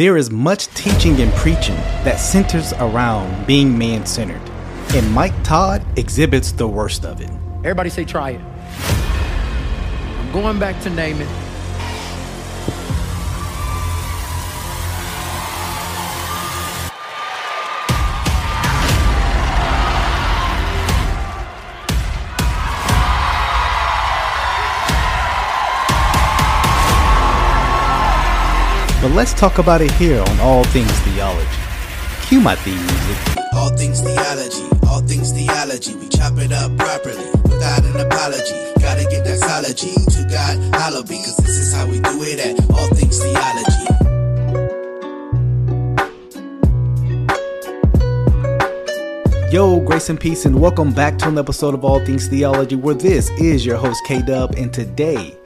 There is much teaching and preaching that centers around being man centered, and Mike Todd exhibits the worst of it. Everybody say, try it. I'm going back to Naaman. Let's talk about it here on All Things Theology. Cue my theme music. All things theology, all things theology. We chop it up properly without an apology. Gotta get that theology to God, hollow because this is how we do it at All Things Theology. Yo, grace and peace, and welcome back to an episode of All Things Theology, where this is your host K Dub, and today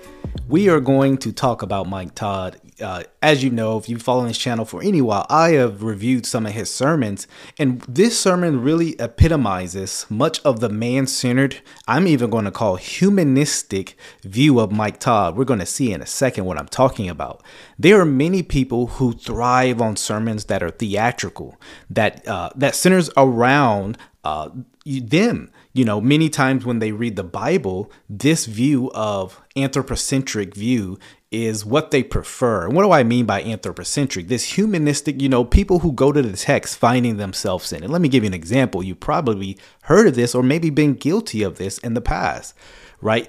we are going to talk about Mike Todd uh, as you know, if you've followed his channel for any while, I have reviewed some of his sermons, and this sermon really epitomizes much of the man centered, I'm even going to call humanistic view of Mike Todd. We're going to see in a second what I'm talking about. There are many people who thrive on sermons that are theatrical, that uh, that centers around uh, them. You know, many times when they read the Bible, this view of anthropocentric view is what they prefer. And what do I mean by anthropocentric? This humanistic, you know, people who go to the text finding themselves in it. Let me give you an example. You probably heard of this or maybe been guilty of this in the past, right?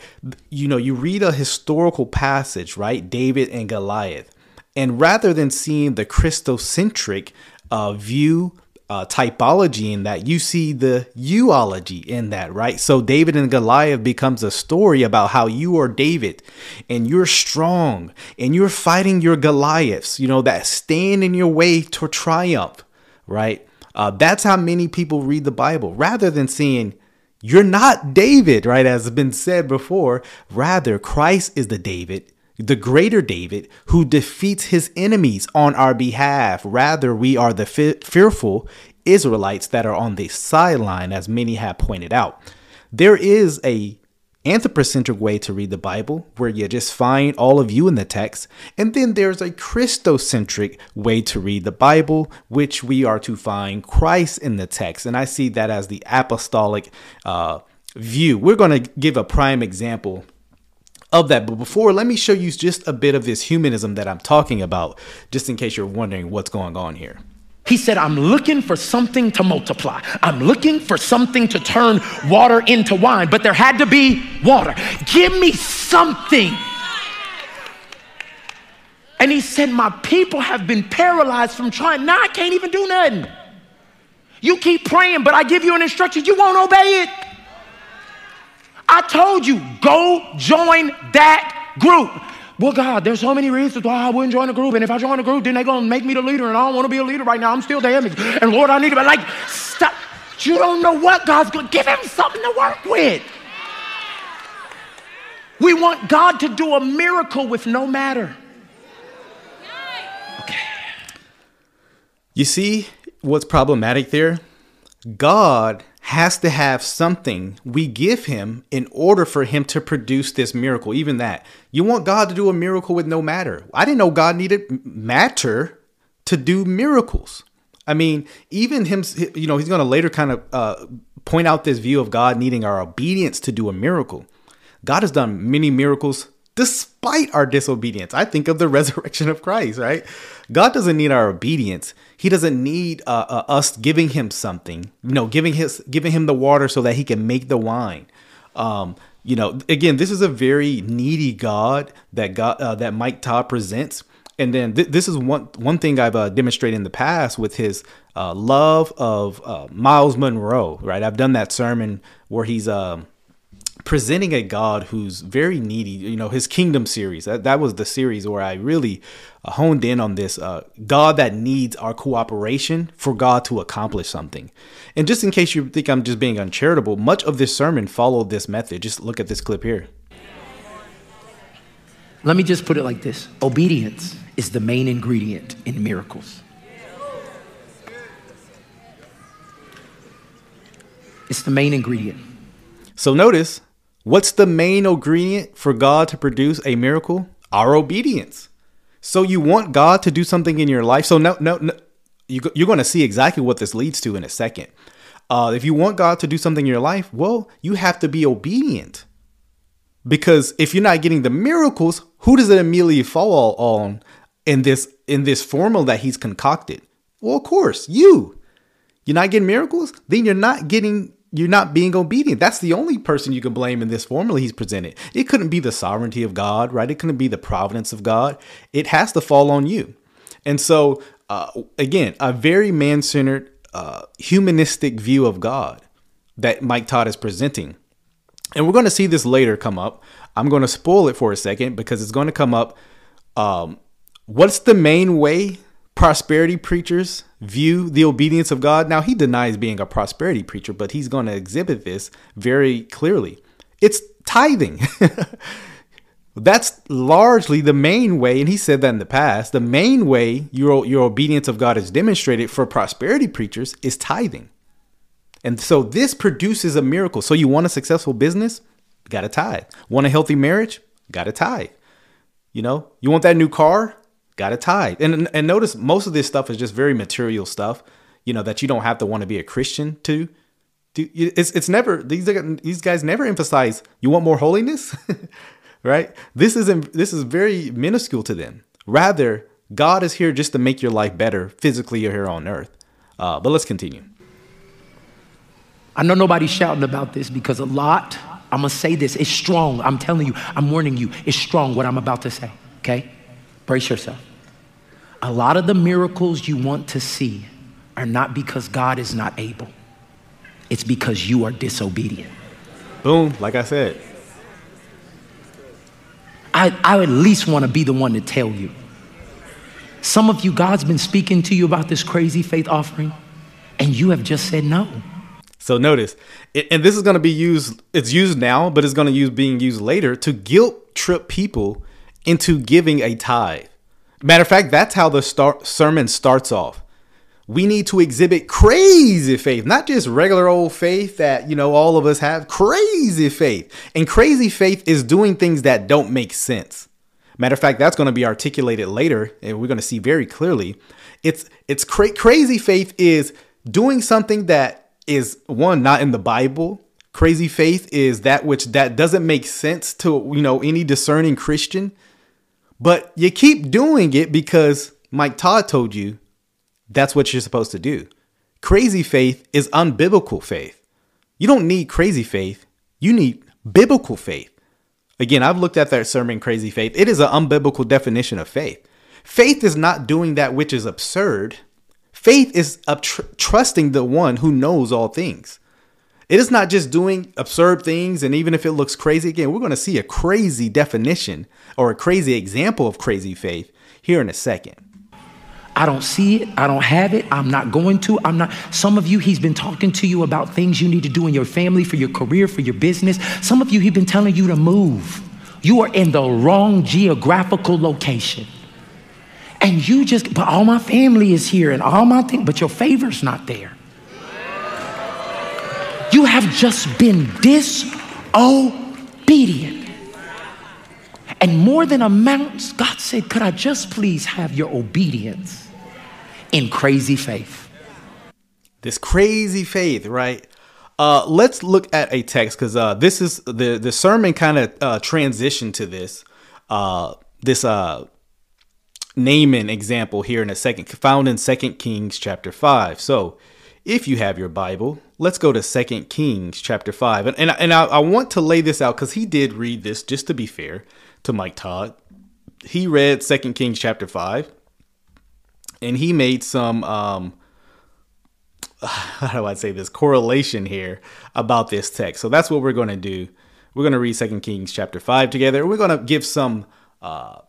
You know, you read a historical passage, right? David and Goliath. And rather than seeing the Christocentric uh, view uh, typology in that. You see the euology in that, right? So David and Goliath becomes a story about how you are David and you're strong and you're fighting your Goliaths, you know, that stand in your way to triumph, right? Uh, that's how many people read the Bible rather than seeing you're not David, right? As has been said before. Rather, Christ is the David the greater David who defeats his enemies on our behalf. Rather, we are the fe- fearful Israelites that are on the sideline, as many have pointed out. There is a anthropocentric way to read the Bible, where you just find all of you in the text, and then there's a Christocentric way to read the Bible, which we are to find Christ in the text, and I see that as the apostolic uh, view. We're going to give a prime example of that. But before, let me show you just a bit of this humanism that I'm talking about, just in case you're wondering what's going on here. He said, I'm looking for something to multiply. I'm looking for something to turn water into wine, but there had to be water. Give me something. And he said, My people have been paralyzed from trying. Now I can't even do nothing. You keep praying, but I give you an instruction, you won't obey it. I told you, go join that group. Well, God, there's so many reasons why I wouldn't join a group. And if I join a group, then they're going to make me the leader. And I don't want to be a leader right now. I'm still damaged. And Lord, I need to be like, stop. You don't know what God's going to give him something to work with. We want God to do a miracle with no matter. Okay. You see what's problematic there? God has to have something we give him in order for him to produce this miracle. Even that. You want God to do a miracle with no matter. I didn't know God needed matter to do miracles. I mean, even him, you know, he's going to later kind of uh, point out this view of God needing our obedience to do a miracle. God has done many miracles despite our disobedience. I think of the resurrection of Christ, right? God doesn't need our obedience. He doesn't need uh, uh, us giving him something, you know, giving his giving him the water so that he can make the wine. Um, you know, again, this is a very needy God that God uh, that Mike Todd presents. And then th- this is one one thing I've uh, demonstrated in the past with his uh, love of uh, Myles Munroe. Right, I've done that sermon where he's um, presenting a God who's very needy. You know, his Kingdom series. That, that was the series where I really uh, honed in on this uh, God that needs our cooperation for God to accomplish something. And just in case you think I'm just being uncharitable, much of this sermon followed this method. Just look at this clip here. Let me just put it like this obedience is the main ingredient in miracles. It's the main ingredient. So notice What's the main ingredient for God to produce a miracle? Our obedience. So you want God to do something in your life. So no, no, no you, you're going to see exactly what this leads to in a second. Uh, if you want God to do something in your life, well, you have to be obedient. Because if you're not getting the miracles, who does it immediately fall on in this in this formula that He's concocted? Well, of course, you. You're not getting miracles, then you're not getting you're not being obedient. That's the only person you can blame in this formula he's presented. It couldn't be the sovereignty of God, right? It couldn't be the providence of God. It has to fall on you. And so, uh, again, a very man centered, uh, humanistic view of God that Mike Todd is presenting. And we're going to see this later come up. I'm going to spoil it for a second because it's going to come up. Um, what's the main way prosperity preachers view the obedience of God. Now, he denies being a prosperity preacher, but he's going to exhibit this very clearly. It's tithing. That's largely the main way, and he said that in the past. The main way your, your obedience of God is demonstrated for prosperity preachers is tithing. And so this produces a miracle. So you want a successful business? Got to tithe. Want a healthy marriage? Got to tithe. You know, you want that new car? Got to tithe. And and notice most of this stuff is just very material stuff, you know, that you don't have to want to be a Christian to. Do it's it's never these these guys never emphasize you want more holiness, right? This isn't this is very minuscule to them. Rather, God is here just to make your life better physically you're here on earth. Uh, but let's continue. I know nobody's shouting about this because a lot, I'm gonna say this, it's strong. I'm telling you, I'm warning you, it's strong what I'm about to say, okay? Brace yourself. A lot of the miracles you want to see are not because God is not able, it's because you are disobedient. Boom, like I said. I, I at least want to be the one to tell you. Some of you, God's been speaking to you about this crazy faith offering, and you have just said no. So notice, and this is going to be used, it's used now, but it's going to use being used later to guilt trip people into giving a tithe. Matter of fact, that's how the start, sermon starts off. We need to exhibit crazy faith, not just regular old faith that, you know, all of us have, crazy faith. And crazy faith is doing things that don't make sense. Matter of fact, that's going to be articulated later, and we're going to see very clearly. It's it's cra- crazy faith is doing something that is one not in the Bible. Crazy faith is that which that doesn't make sense to you know any discerning Christian. But you keep doing it because Mike Todd told you that's what you're supposed to do. Crazy faith is unbiblical faith. You don't need crazy faith, you need biblical faith. Again, I've looked at that sermon, Crazy Faith. It is an unbiblical definition of faith. Faith is not doing that which is absurd. Faith is tr- trusting the one who knows all things. It is not just doing absurd things, and even if it looks crazy, again, we're going to see a crazy definition or a crazy example of crazy faith here in a second. I don't see it. I don't have it. I'm not going to. I'm not. Some of you, he's been talking to you about things you need to do in your family, for your career, for your business. Some of you, he's been telling you to move. You are in the wrong geographical location. And you just, but all my family is here and all my things, but your favor's not there. You have just been disobedient. And more than amounts, God said, Could I just please have your obedience in crazy faith? This crazy faith, right? Uh, let's look at a text because uh, this is the the sermon kind of uh, transition to this uh, this uh, Naaman example here in a second, found in Second Kings chapter five. So if you have your Bible, let's go to Second Kings chapter 5. And, and, and I, I want to lay this out because he did read this, just to be fair to Mike Todd. He read Second Kings chapter 5 and he made some, um, how do I say this, correlation here about this text. So that's what we're going to do. We're going to read Second Kings chapter 5 together. We're going to give some uh,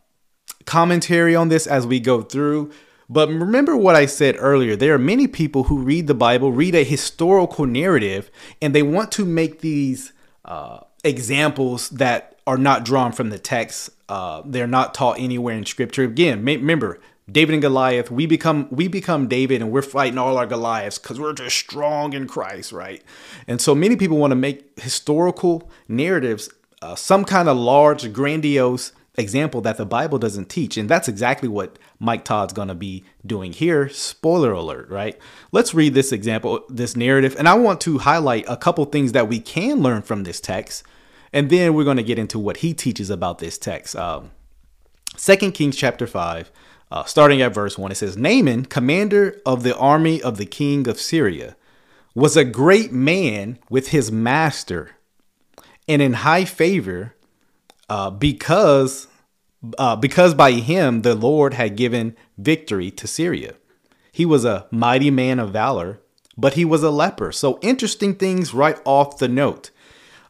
commentary on this as we go through. But remember what I said earlier. There are many people who read the Bible, read a historical narrative, and they want to make these uh, examples that are not drawn from the text. Uh, they're not taught anywhere in Scripture. Again, remember David and Goliath. We become we become David, and we're fighting all our Goliaths because we're just strong in Christ, right? And so many people want to make historical narratives uh, some kind of large, grandiose example that the Bible doesn't teach. And that's exactly what Mike Todd's going to be doing here. Spoiler alert, right? Let's read this example, this narrative. And I want to highlight a couple things that we can learn from this text. And then we're going to get into what he teaches about this text. Um, 2 Kings chapter 5, uh, starting at verse 1, it says, Naaman, commander of the army of the king of Syria, was a great man with his master and in high favor uh, because uh, because by him the Lord had given victory to Syria. He was a mighty man of valor, but he was a leper. So interesting things right off the note.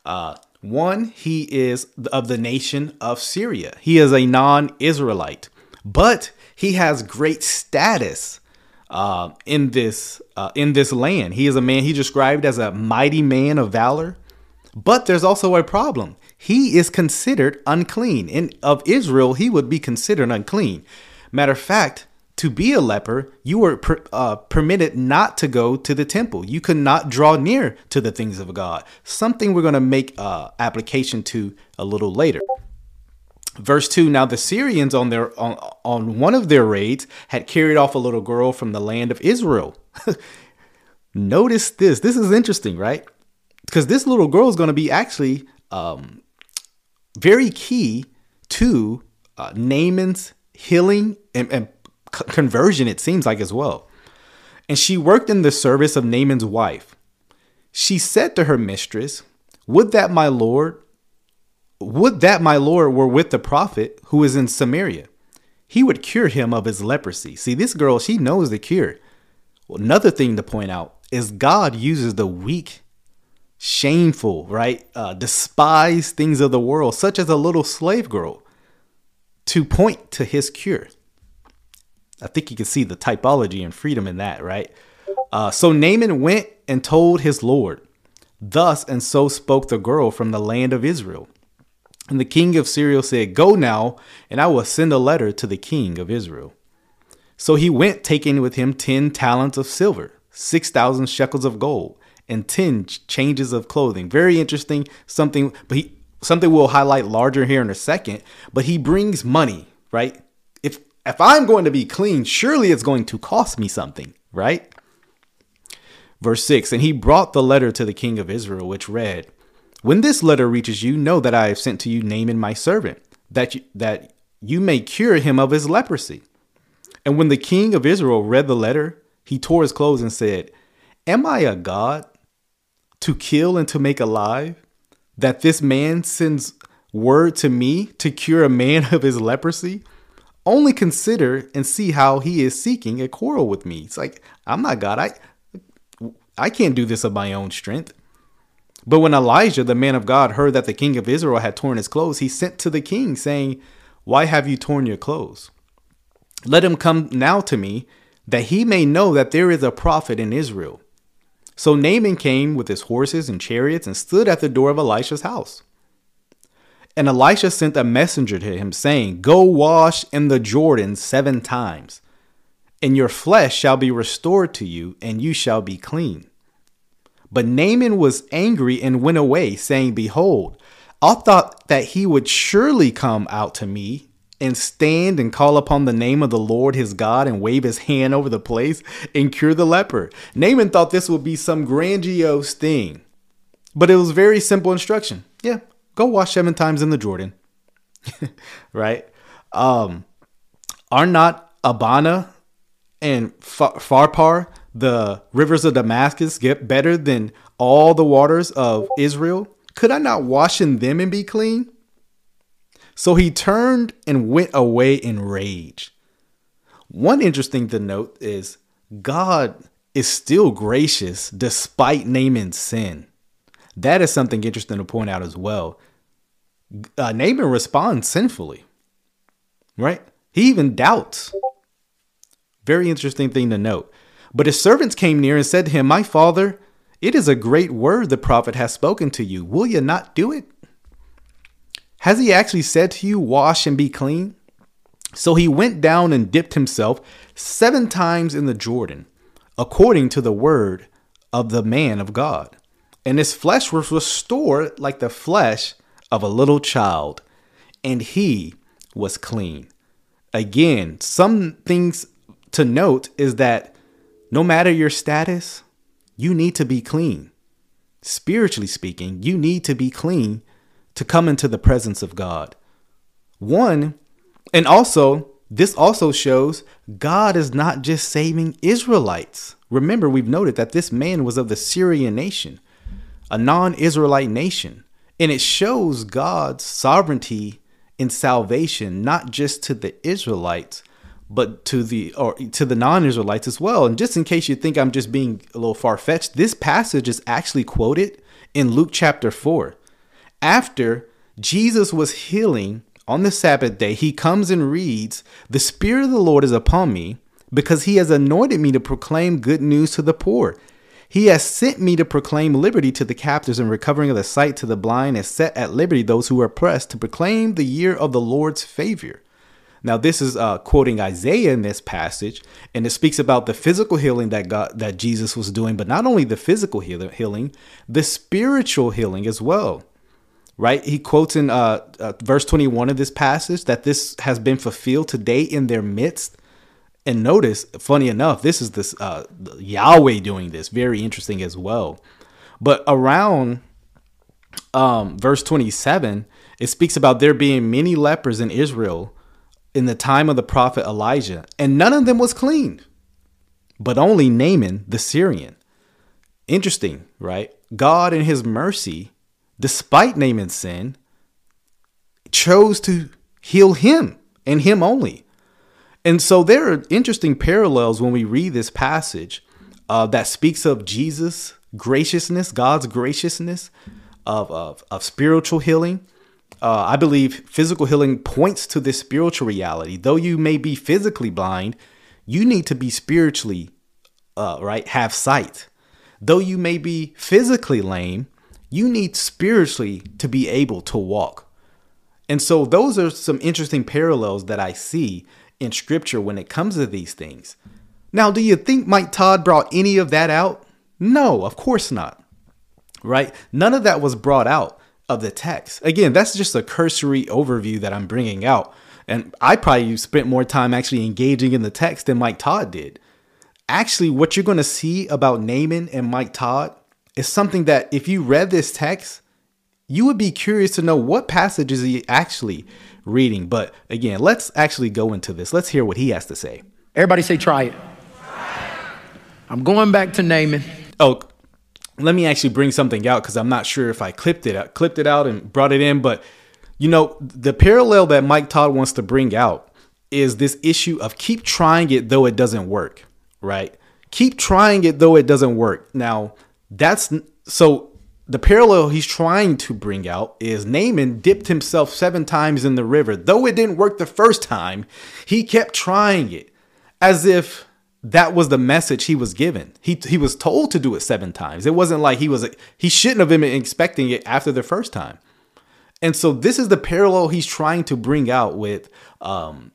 Uh, one, he is of the nation of Syria. He is a non-Israelite, but he has great status uh, in this uh, in this land. He is a man. He described as a mighty man of valor, but there's also a problem he is considered unclean. In of Israel, he would be considered unclean. Matter of fact, to be a leper, you were per, uh, permitted not to go to the temple. You could not draw near to the things of God. Something we're going to make uh, application to a little later. Verse 2 Now the Syrians on their on, on one of their raids had carried off a little girl from the land of Israel. Notice this. This is interesting, right? Because this little girl is going to be actually um, very key to uh, Naaman's healing and, and c- conversion, it seems like as well. And she worked in the service of Naaman's wife. She said to her mistress, Would that my Lord, would that my Lord were with the prophet who is in Samaria. He would cure him of his leprosy. See, this girl, she knows the cure. Well, another thing to point out is God uses the weak shameful, right? Uh, despise things of the world, such as a little slave girl, to point to his cure. I think you can see the typology and freedom in that, right? Uh, so Naaman went and told his Lord, Thus and so spoke the girl from the land of Israel. And the king of Syria said, Go now, and I will send a letter to the king of Israel. So he went, taking with him ten talents of silver, six thousand shekels of gold, and 10 changes of clothing. Very interesting. Something, but he, something we'll highlight larger here in a second. But he brings money, right? If if I'm going to be clean, surely it's going to cost me something, right? Verse 6 And he brought the letter to the king of Israel, which read, When this letter reaches you, know that I have sent to you Naaman my servant, that you, that you may cure him of his leprosy. And when the king of Israel read the letter, he tore his clothes and said, Am I a God to kill and to make alive, that this man sends word to me to cure a man of his leprosy? Only consider and see how he is seeking a quarrel with me. It's like, I'm not God. I I can't do this of my own strength. But when Elijah, the man of God, heard that the king of Israel had torn his clothes, he sent to the king, saying, Why have you torn your clothes? Let him come now to me, that he may know that there is a prophet in Israel. So Naaman came with his horses and chariots and stood at the door of Elisha's house. And Elisha sent a messenger to him, saying, Go wash in the Jordan seven times, and your flesh shall be restored to you, and you shall be clean. But Naaman was angry and went away, saying, Behold, I thought that he would surely come out to me and stand and call upon the name of the Lord his God and wave his hand over the place and cure the leper. Naaman thought this would be some grandiose thing, but it was very simple instruction. Yeah, go wash seven times in the Jordan. right? Um, are not Abana and Pharpar, the rivers of Damascus, get better than all the waters of Israel? Could I not wash in them and be clean? So he turned and went away in rage. One interesting to note is God is still gracious despite Naaman's sin. That is something interesting to point out as well. Uh, Naaman responds sinfully, right? He even doubts. Very interesting thing to note. But his servants came near and said to him, My father, it is a great word the prophet has spoken to you. Will you not do it? Has he actually said to you, Wash and be clean? So he went down and dipped himself seven times in the Jordan, according to the word of the man of God. And his flesh was restored like the flesh of a little child, and he was clean. Again, some things to note is that no matter your status, you need to be clean. Spiritually speaking, you need to be clean to come into the presence of God. One, and also, this also shows God is not just saving Israelites. Remember, we've noted that this man was of the Syrian nation, a non Israelite nation. And it shows God's sovereignty in salvation, not just to the Israelites, but to the or to the non-Israelites as well. And just in case you think I'm just being a little far-fetched, this passage is actually quoted in Luke chapter 4. After Jesus was healing on the Sabbath day, he comes and reads, "The spirit of the Lord is upon me, because he has anointed me to proclaim good news to the poor. He has sent me to proclaim liberty to the captives and recovering of the sight to the blind, and set at liberty those who are oppressed, to proclaim the year of the Lord's favor." Now, this is uh, quoting Isaiah in this passage, and it speaks about the physical healing that God, that Jesus was doing, but not only the physical healing, the spiritual healing as well. Right? He quotes in uh, uh, verse 21 of this passage that this has been fulfilled today in their midst. And notice, funny enough, this is this uh, Yahweh doing this. Very interesting as well. But around um, verse 27, it speaks about there being many lepers in Israel in the time of the prophet Elijah, and none of them was clean, but only Naaman the Syrian. Interesting, right? God, in his mercy, despite Naaman's sin, chose to heal him and him only. And so there are interesting parallels when we read this passage uh, that speaks of Jesus' graciousness, God's graciousness of, of, of spiritual healing uh, I believe physical healing points to this spiritual reality. Though you may be physically blind, you need to be spiritually, uh, right, have sight. Though you may be physically lame, you need spiritually to be able to walk. And so, those are some interesting parallels that I see in scripture when it comes to these things. Now, do you think Mike Todd brought any of that out? No, of course not. Right? None of that was brought out of the text. Again, that's just a cursory overview that I'm bringing out. And I probably spent more time actually engaging in the text than Mike Todd did. Actually, what you're going to see about Naaman and Mike Todd is something that if you read this text, you would be curious to know what passage is he actually reading. But again, let's actually go into this. Let's hear what he has to say. Everybody say, try it. I'm going back to Naaman. Oh, let me actually bring something out because I'm not sure if I clipped it out, clipped it out and brought it in. But you know, the parallel that Mike Todd wants to bring out is this issue of keep trying it though it doesn't work, right? Keep trying it though it doesn't work. Now, that's so the parallel he's trying to bring out is Naaman dipped himself seven times in the river. Though it didn't work the first time, he kept trying it as if that was the message he was given. He he was told to do it seven times. It wasn't like he was he shouldn't have been expecting it after the first time. And so this is the parallel he's trying to bring out with um,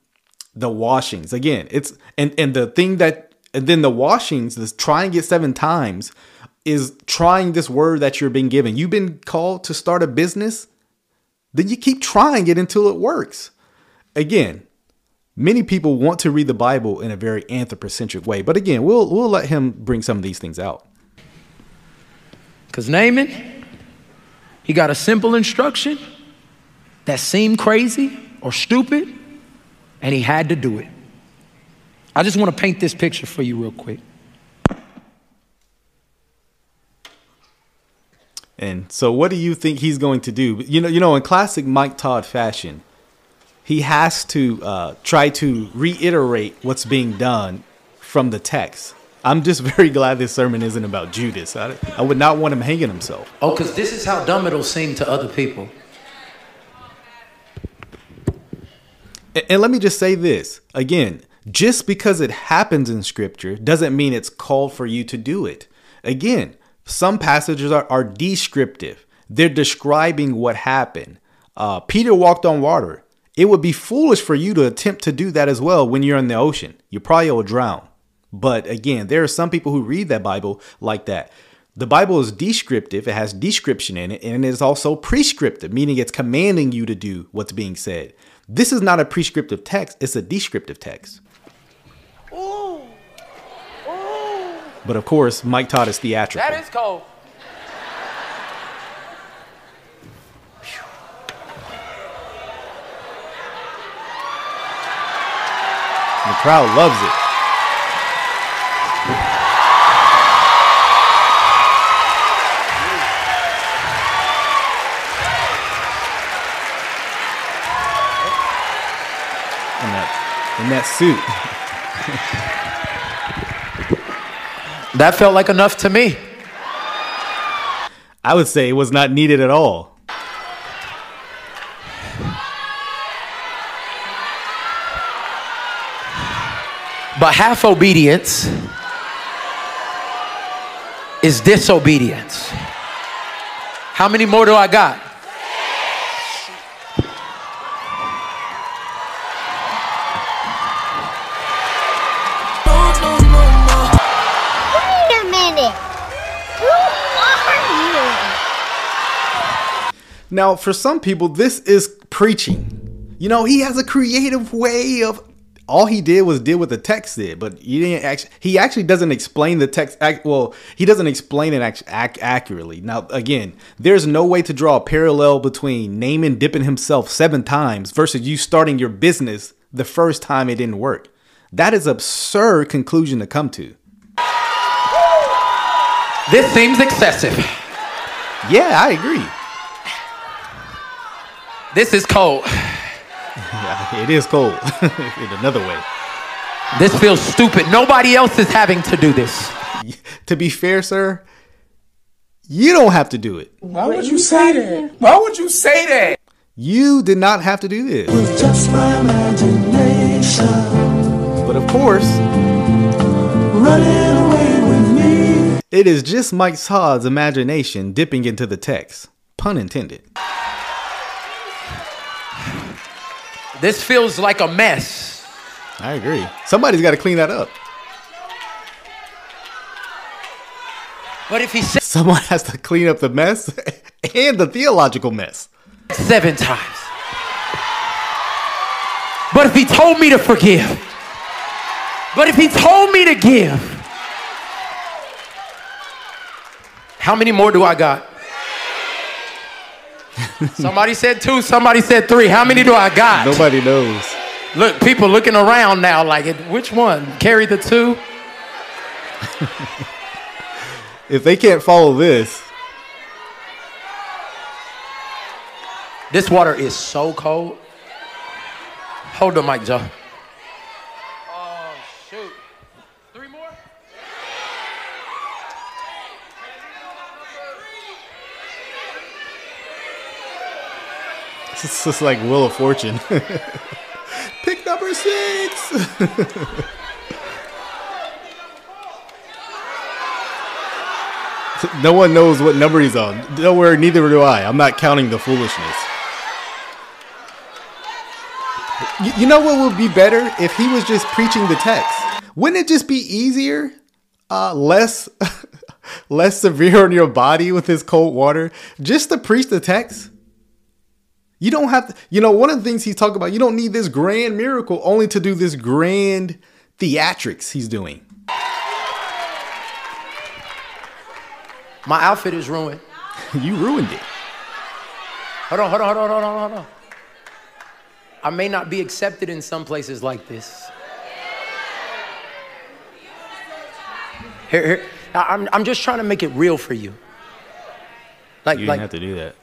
the washings. Again, it's and and the thing that and then the washings, this trying it seven times, is trying this word that you're being given. You've been called to start a business, then you keep trying it until it works. Again, many people want to read the Bible in a very anthropocentric way. But again, we'll we'll let him bring some of these things out. Because Naaman, he got a simple instruction that seemed crazy or stupid, and he had to do it. I just want to paint this picture for you real quick. And so what do you think he's going to do? You know, you know, in classic Mike Todd fashion, he has to uh, try to reiterate what's being done from the text. I'm just very glad this sermon isn't about Judas. I, I would not want him hanging himself. Oh, because this is how dumb it'll seem to other people. And, and let me just say this again just because it happens in scripture doesn't mean it's called for you to do it. Again, some passages are, are descriptive, they're describing what happened. Uh, Peter walked on water. It would be foolish for you to attempt to do that as well when you're in the ocean. You probably will drown. But again, there are some people who read that Bible like that. The Bible is descriptive, it has description in it, and it is also prescriptive, meaning it's commanding you to do what's being said. This is not a prescriptive text, it's a descriptive text. But of course, Mike Todd is theatrical. That is cold. the crowd loves it. In that, in that suit. That felt like enough to me. I would say it was not needed at all. But half obedience is disobedience. How many more do I got? Now, for some people, this is preaching. You know, he has a creative way of. All he did was did what the text did, but he didn't actually. He actually doesn't explain the text. Well, he doesn't explain it act, ac- accurately. Now, again, there's no way to draw a parallel between Naaman dipping himself seven times versus you starting your business the first time it didn't work. That is absurd conclusion to come to. This seems excessive. Yeah, I agree. This is cold. Yeah, it is cold in another way. This feels stupid. Nobody else is having to do this. To be fair, sir, you don't have to do it. Why would you say that? Why would you say that? You did not have to do this. just my imagination But of course, running away with me. it is just Mike Todd's imagination dipping into the text. Pun intended. This feels like a mess. I agree. Somebody's got to clean that up. But if he said Someone has to clean up the mess and the theological mess. seven times, but if he told me to forgive, but if he told me to give, how many more do I got? somebody said two, somebody said three. How many do I got? Nobody knows. Look, people looking around now like, which one? Carry the two? If they can't follow this, This water is so cold. Hold the mic, Joe. Oh, shoot. Three more? it's just like Wheel of Fortune. Pick number six. no one knows what number he's on. Don't worry, neither do I. I'm not counting the foolishness. You, know what would be better if he was just preaching the text? Wouldn't it just be easier, uh, less, less severe on your body with this cold water, just to preach the text? You don't have to, you know, one of the things he's talking about, you don't need this grand miracle only to do this grand theatrics he's doing. My outfit is ruined. you ruined it. Hold on, hold on, hold on, hold on, hold on. I may not be accepted in some places like this. Here, here. I'm, I'm just trying to make it real for you. Like, You didn't like have to do that.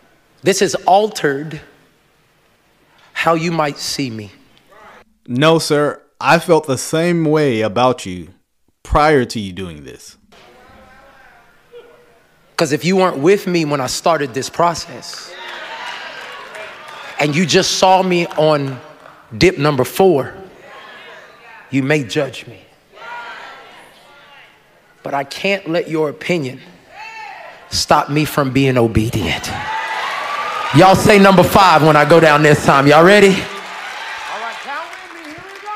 this is altered how you might see me. No, sir. I felt the same way about you prior to you doing this. Because if you weren't with me when I started this process, and you just saw me on dip number four, you may judge me. But I can't let your opinion stop me from being obedient. Y'all say number five when I go down this time. Y'all ready? All right, count with me. Here we go.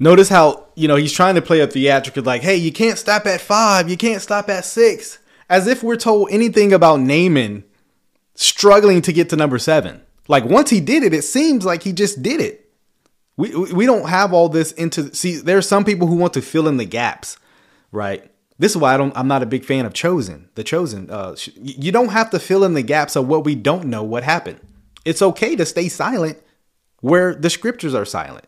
Notice how, you know, he's trying to play a theatrical like, hey, you can't stop at five, you can't stop at six. As if we're told anything about Naaman struggling to get to number seven. Like once he did it, it seems like he just did it. We we don't have all this into see. There are some people who want to fill in the gaps, right? This is why I don't. I'm not a big fan of Chosen. The Chosen. Uh, you don't have to fill in the gaps of what we don't know what happened. It's okay to stay silent where the scriptures are silent.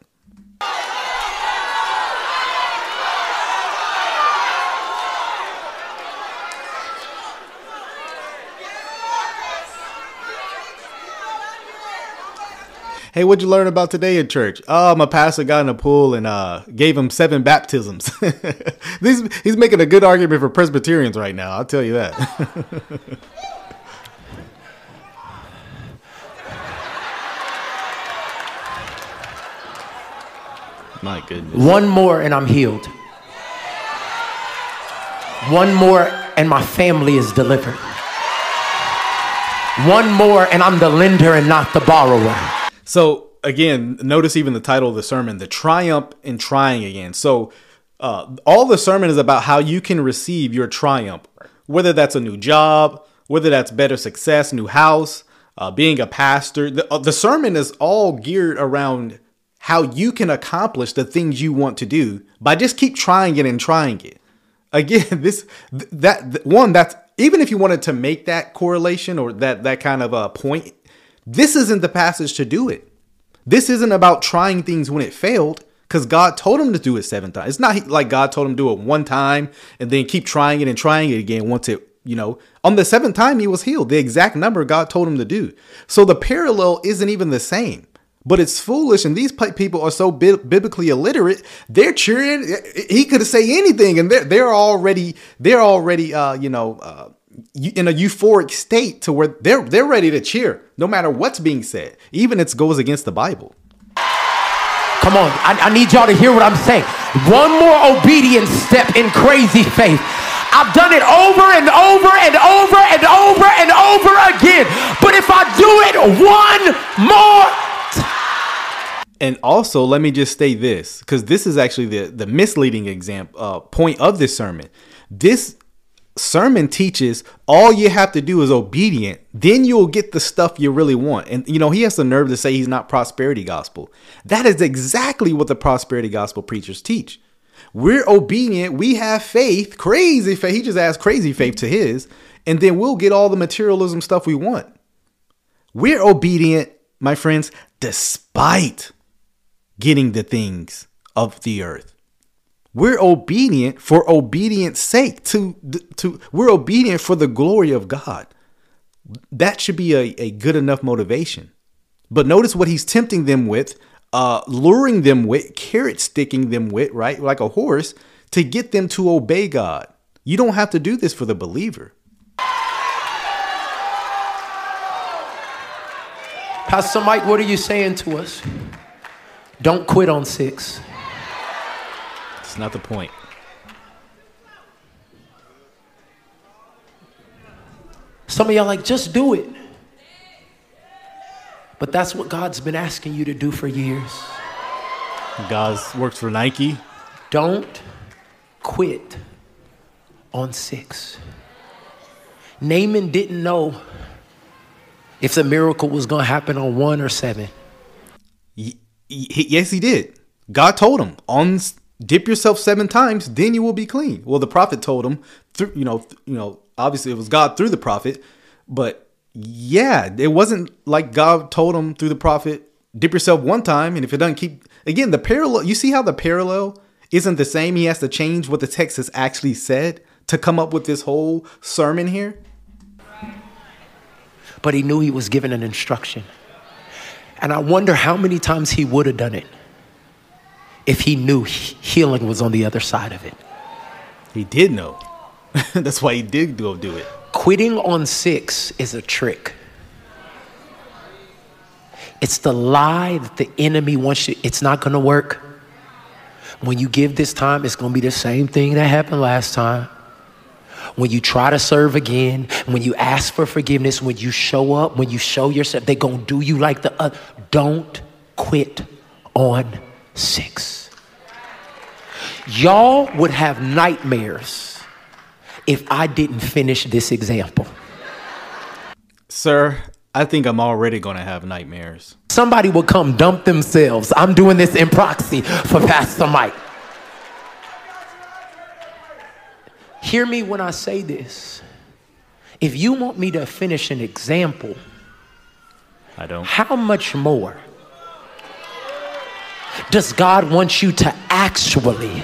Hey, what'd you learn about today in church? Oh, my pastor got in a pool and uh, gave him seven baptisms. he's, he's making a good argument for Presbyterians right now. I'll tell you that. my goodness. One more and I'm healed. One more and my family is delivered. One more and I'm the lender and not the borrower. So again, notice even the title of the sermon, the triumph in trying again. So uh, all the sermon is about how you can receive your triumph, whether that's a new job, whether that's better success, new house, uh, being a pastor. The, uh, the sermon is all geared around how you can accomplish the things you want to do by just keep trying it and trying it. Again, this that one that's even if you wanted to make that correlation or that that kind of a point this isn't the passage to do it. This isn't about trying things when it failed because God told him to do it seven times. It's not like God told him to do it one time and then keep trying it and trying it again once it, you know, on the seventh time he was healed, the exact number God told him to do. So the parallel isn't even the same. But it's foolish, and these people are so bi- biblically illiterate. They're cheering. He could say anything, and they're they're already they're already uh, you know uh, in a euphoric state to where they're they're ready to cheer no matter what's being said, even if it goes against the Bible. Come on, I, I need y'all to hear what I'm saying. One more obedience step in crazy faith. I've done it over and over and over and over and over again. But if I do it one more time. And also, let me just say this, because this is actually the, the misleading example uh, point of this sermon. This sermon teaches all you have to do is obedient. Then you'll get the stuff you really want. And you know he has the nerve to say he's not prosperity gospel. That is exactly what the prosperity gospel preachers teach. We're obedient. We have faith crazy faith. He just adds crazy faith to his and then we'll get all the materialism stuff we want. We're obedient my friends despite getting the things of the earth we're obedient for obedience sake to to we're obedient for the glory of God. That should be a, a good enough motivation. But notice what he's tempting them with, uh, luring them with, carrot sticking them with, right? Like a horse to get them to obey God. You don't have to do this for the believer. Pastor Mike, what are you saying to us? Don't quit on six. That's not the point. Some of y'all like, just do it. But that's what God's been asking you to do for years. God's works for Nike. Don't quit on six. Naaman didn't know if the miracle was going to happen on one or seven. yes, he did. God told him on dip yourself seven times, then you will be clean. Well, the prophet told him through, you know, you know, obviously it was God through the prophet, but yeah, it wasn't like God told him through the prophet, dip yourself one time, and if it doesn't keep, again, the parallel. You see how the parallel isn't the same. He has to change what the text has actually said to come up with this whole sermon here. But he knew he was given an instruction. And I wonder how many times he would have done it if he knew healing was on the other side of it. He did know. That's why he did go do it. Quitting on six is a trick. It's the lie that the enemy wants you, it's not gonna work. When you give this time, it's gonna be the same thing that happened last time. When you try to serve again, when you ask for forgiveness, when you show up, when you show yourself, they're gonna do you like the other. Don't quit on six. Y'all would have nightmares if I didn't finish this example. Sir, I think I'm already going to have nightmares. Somebody will come dump themselves. I'm doing this in proxy for Pastor Mike. Hear me when I say this. If you want me to finish an example, I don't. how much more does God want you to actually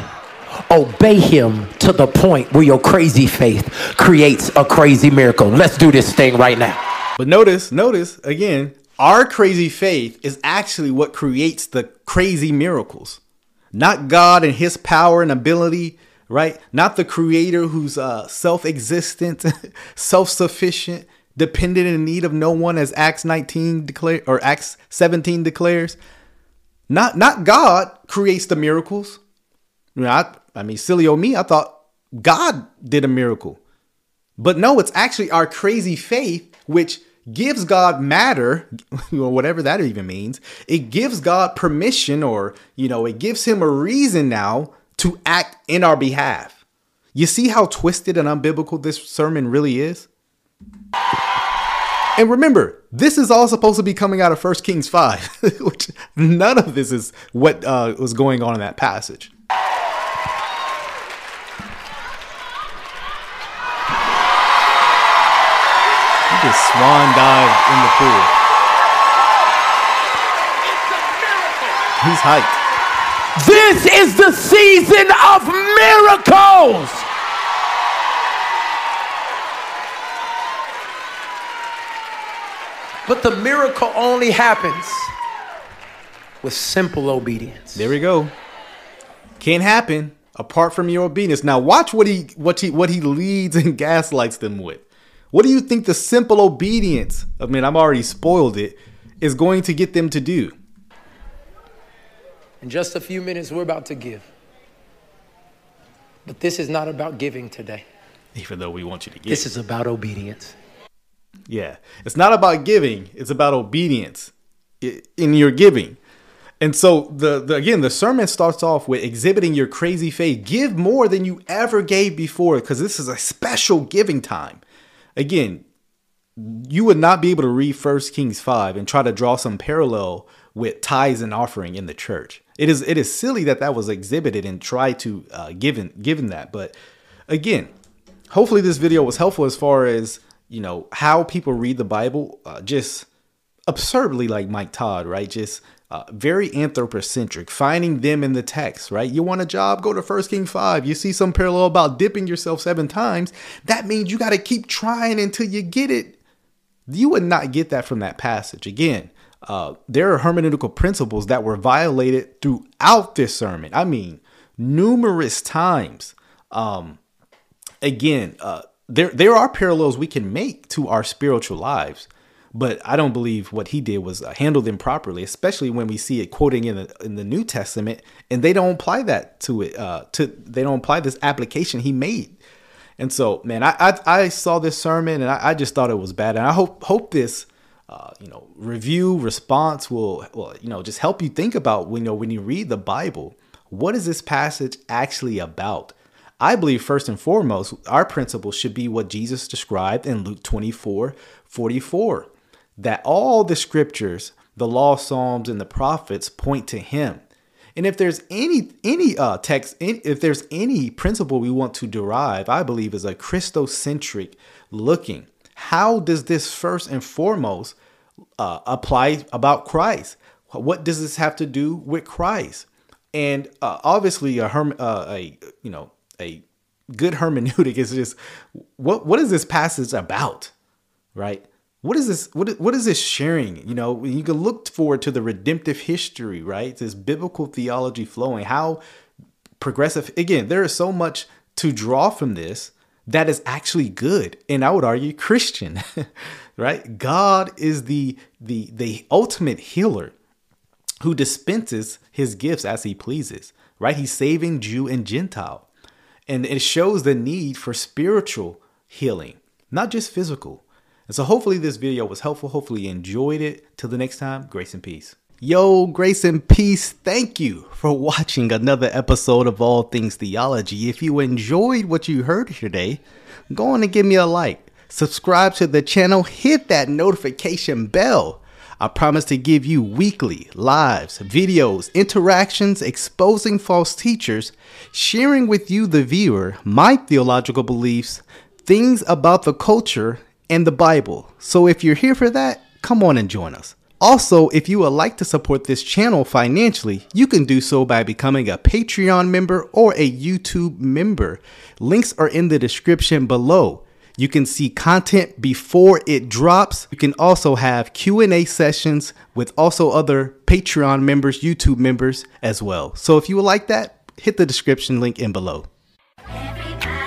obey Him to the point where your crazy faith creates a crazy miracle? Let's do this thing right now. But notice, notice again, our crazy faith is actually what creates the crazy miracles. Not God and his power and ability, right? Not the creator who's uh, self existent, self sufficient, dependent in need of no one, as Acts 19 declare or Acts 17 declares. Not not God creates the miracles. You know, I, I mean, silly old me, I thought God did a miracle. But no, it's actually our crazy faith, which gives God matter, or whatever that even means. It gives God permission, or, you know, it gives him a reason now to act in our behalf. You see how twisted and unbiblical this sermon really is? And remember, this is all supposed to be coming out of 1 Kings 5, which none of this is what uh, was going on in that passage. He just swan dived in the pool. He's hyped. This is the season of miracles. But the miracle only happens with simple obedience. There we go. Can't happen apart from your obedience. Now watch what he what he what he leads and gaslights them with. What do you think the simple obedience? I mean, I'm already spoiled it. Is going to get them to do. In just a few minutes, we're about to give. But this is not about giving today. Even though we want you to give. This is about obedience. Yeah. It's not about giving, it's about obedience in your giving. And so the, the again, the sermon starts off with exhibiting your crazy faith. Give more than you ever gave before because this is a special giving time. Again, you would not be able to read First Kings 5 and try to draw some parallel with tithes and offering in the church. It is it is silly that that was exhibited and tried to uh, given given that. But again, hopefully this video was helpful as far as you know how people read the Bible. Uh, just absurdly like Mike Todd, right? Just uh, very anthropocentric, finding them in the text, right? You want a job, go to First King 5. You see some parallel about dipping yourself seven times. That means you got to keep trying until you get it. You would not get that from that passage. Again, uh, there are hermeneutical principles that were violated throughout this sermon. I mean, numerous times. Um, again, uh, there there are parallels we can make to our spiritual lives, but I don't believe what he did was uh, handle them properly, especially when we see it quoting in the in the New Testament, and they don't apply that to it. Uh, to they don't apply this application he made. And so, man, I I, I saw this sermon and I, I just thought it was bad, and I hope hope this. Uh, you know, review response will, will, you know, just help you think about, when you know, when you read the Bible, what is this passage actually about? I believe first and foremost, our principle should be what Jesus described in Luke 24 44 that all the scriptures, the law, Psalms, and the prophets point to him. And if there's any any uh, text, if there's any principle we want to derive, I believe is a Christocentric looking. How does this first and foremost uh, apply about Christ? What does this have to do with Christ? And uh, obviously, a, herm- uh, a you know a good hermeneutic is just what what is this passage about, right? What is this? What what is this sharing? You know, you can look forward to the redemptive history, right? This biblical theology flowing. How progressive? Again, there is so much to draw from this that is actually good, and I would argue Christian, right? God is the the the ultimate healer who dispenses his gifts as he pleases, right? He's saving Jew and Gentile. And it shows the need for spiritual healing, not just physical. And so hopefully this video was helpful. Hopefully you enjoyed it. Till the next time, grace and peace. Yo, grace and peace. Thank you for watching another episode of All Things Theology. If you enjoyed what you heard today, go on and give me a like. Subscribe to the channel, hit that notification bell. I promise to give you weekly lives, videos, interactions, exposing false teachers, sharing with you, the viewer, my theological beliefs, things about the culture, and the Bible. So if you're here for that, come on and join us. Also, if you would like to support this channel financially, you can do so by becoming a Patreon member or a YouTube member. Links are in the description below. You can see content before it drops. You can also have Q&A sessions with also other Patreon members, YouTube members as well. So if you would like that, hit the description link in below. Every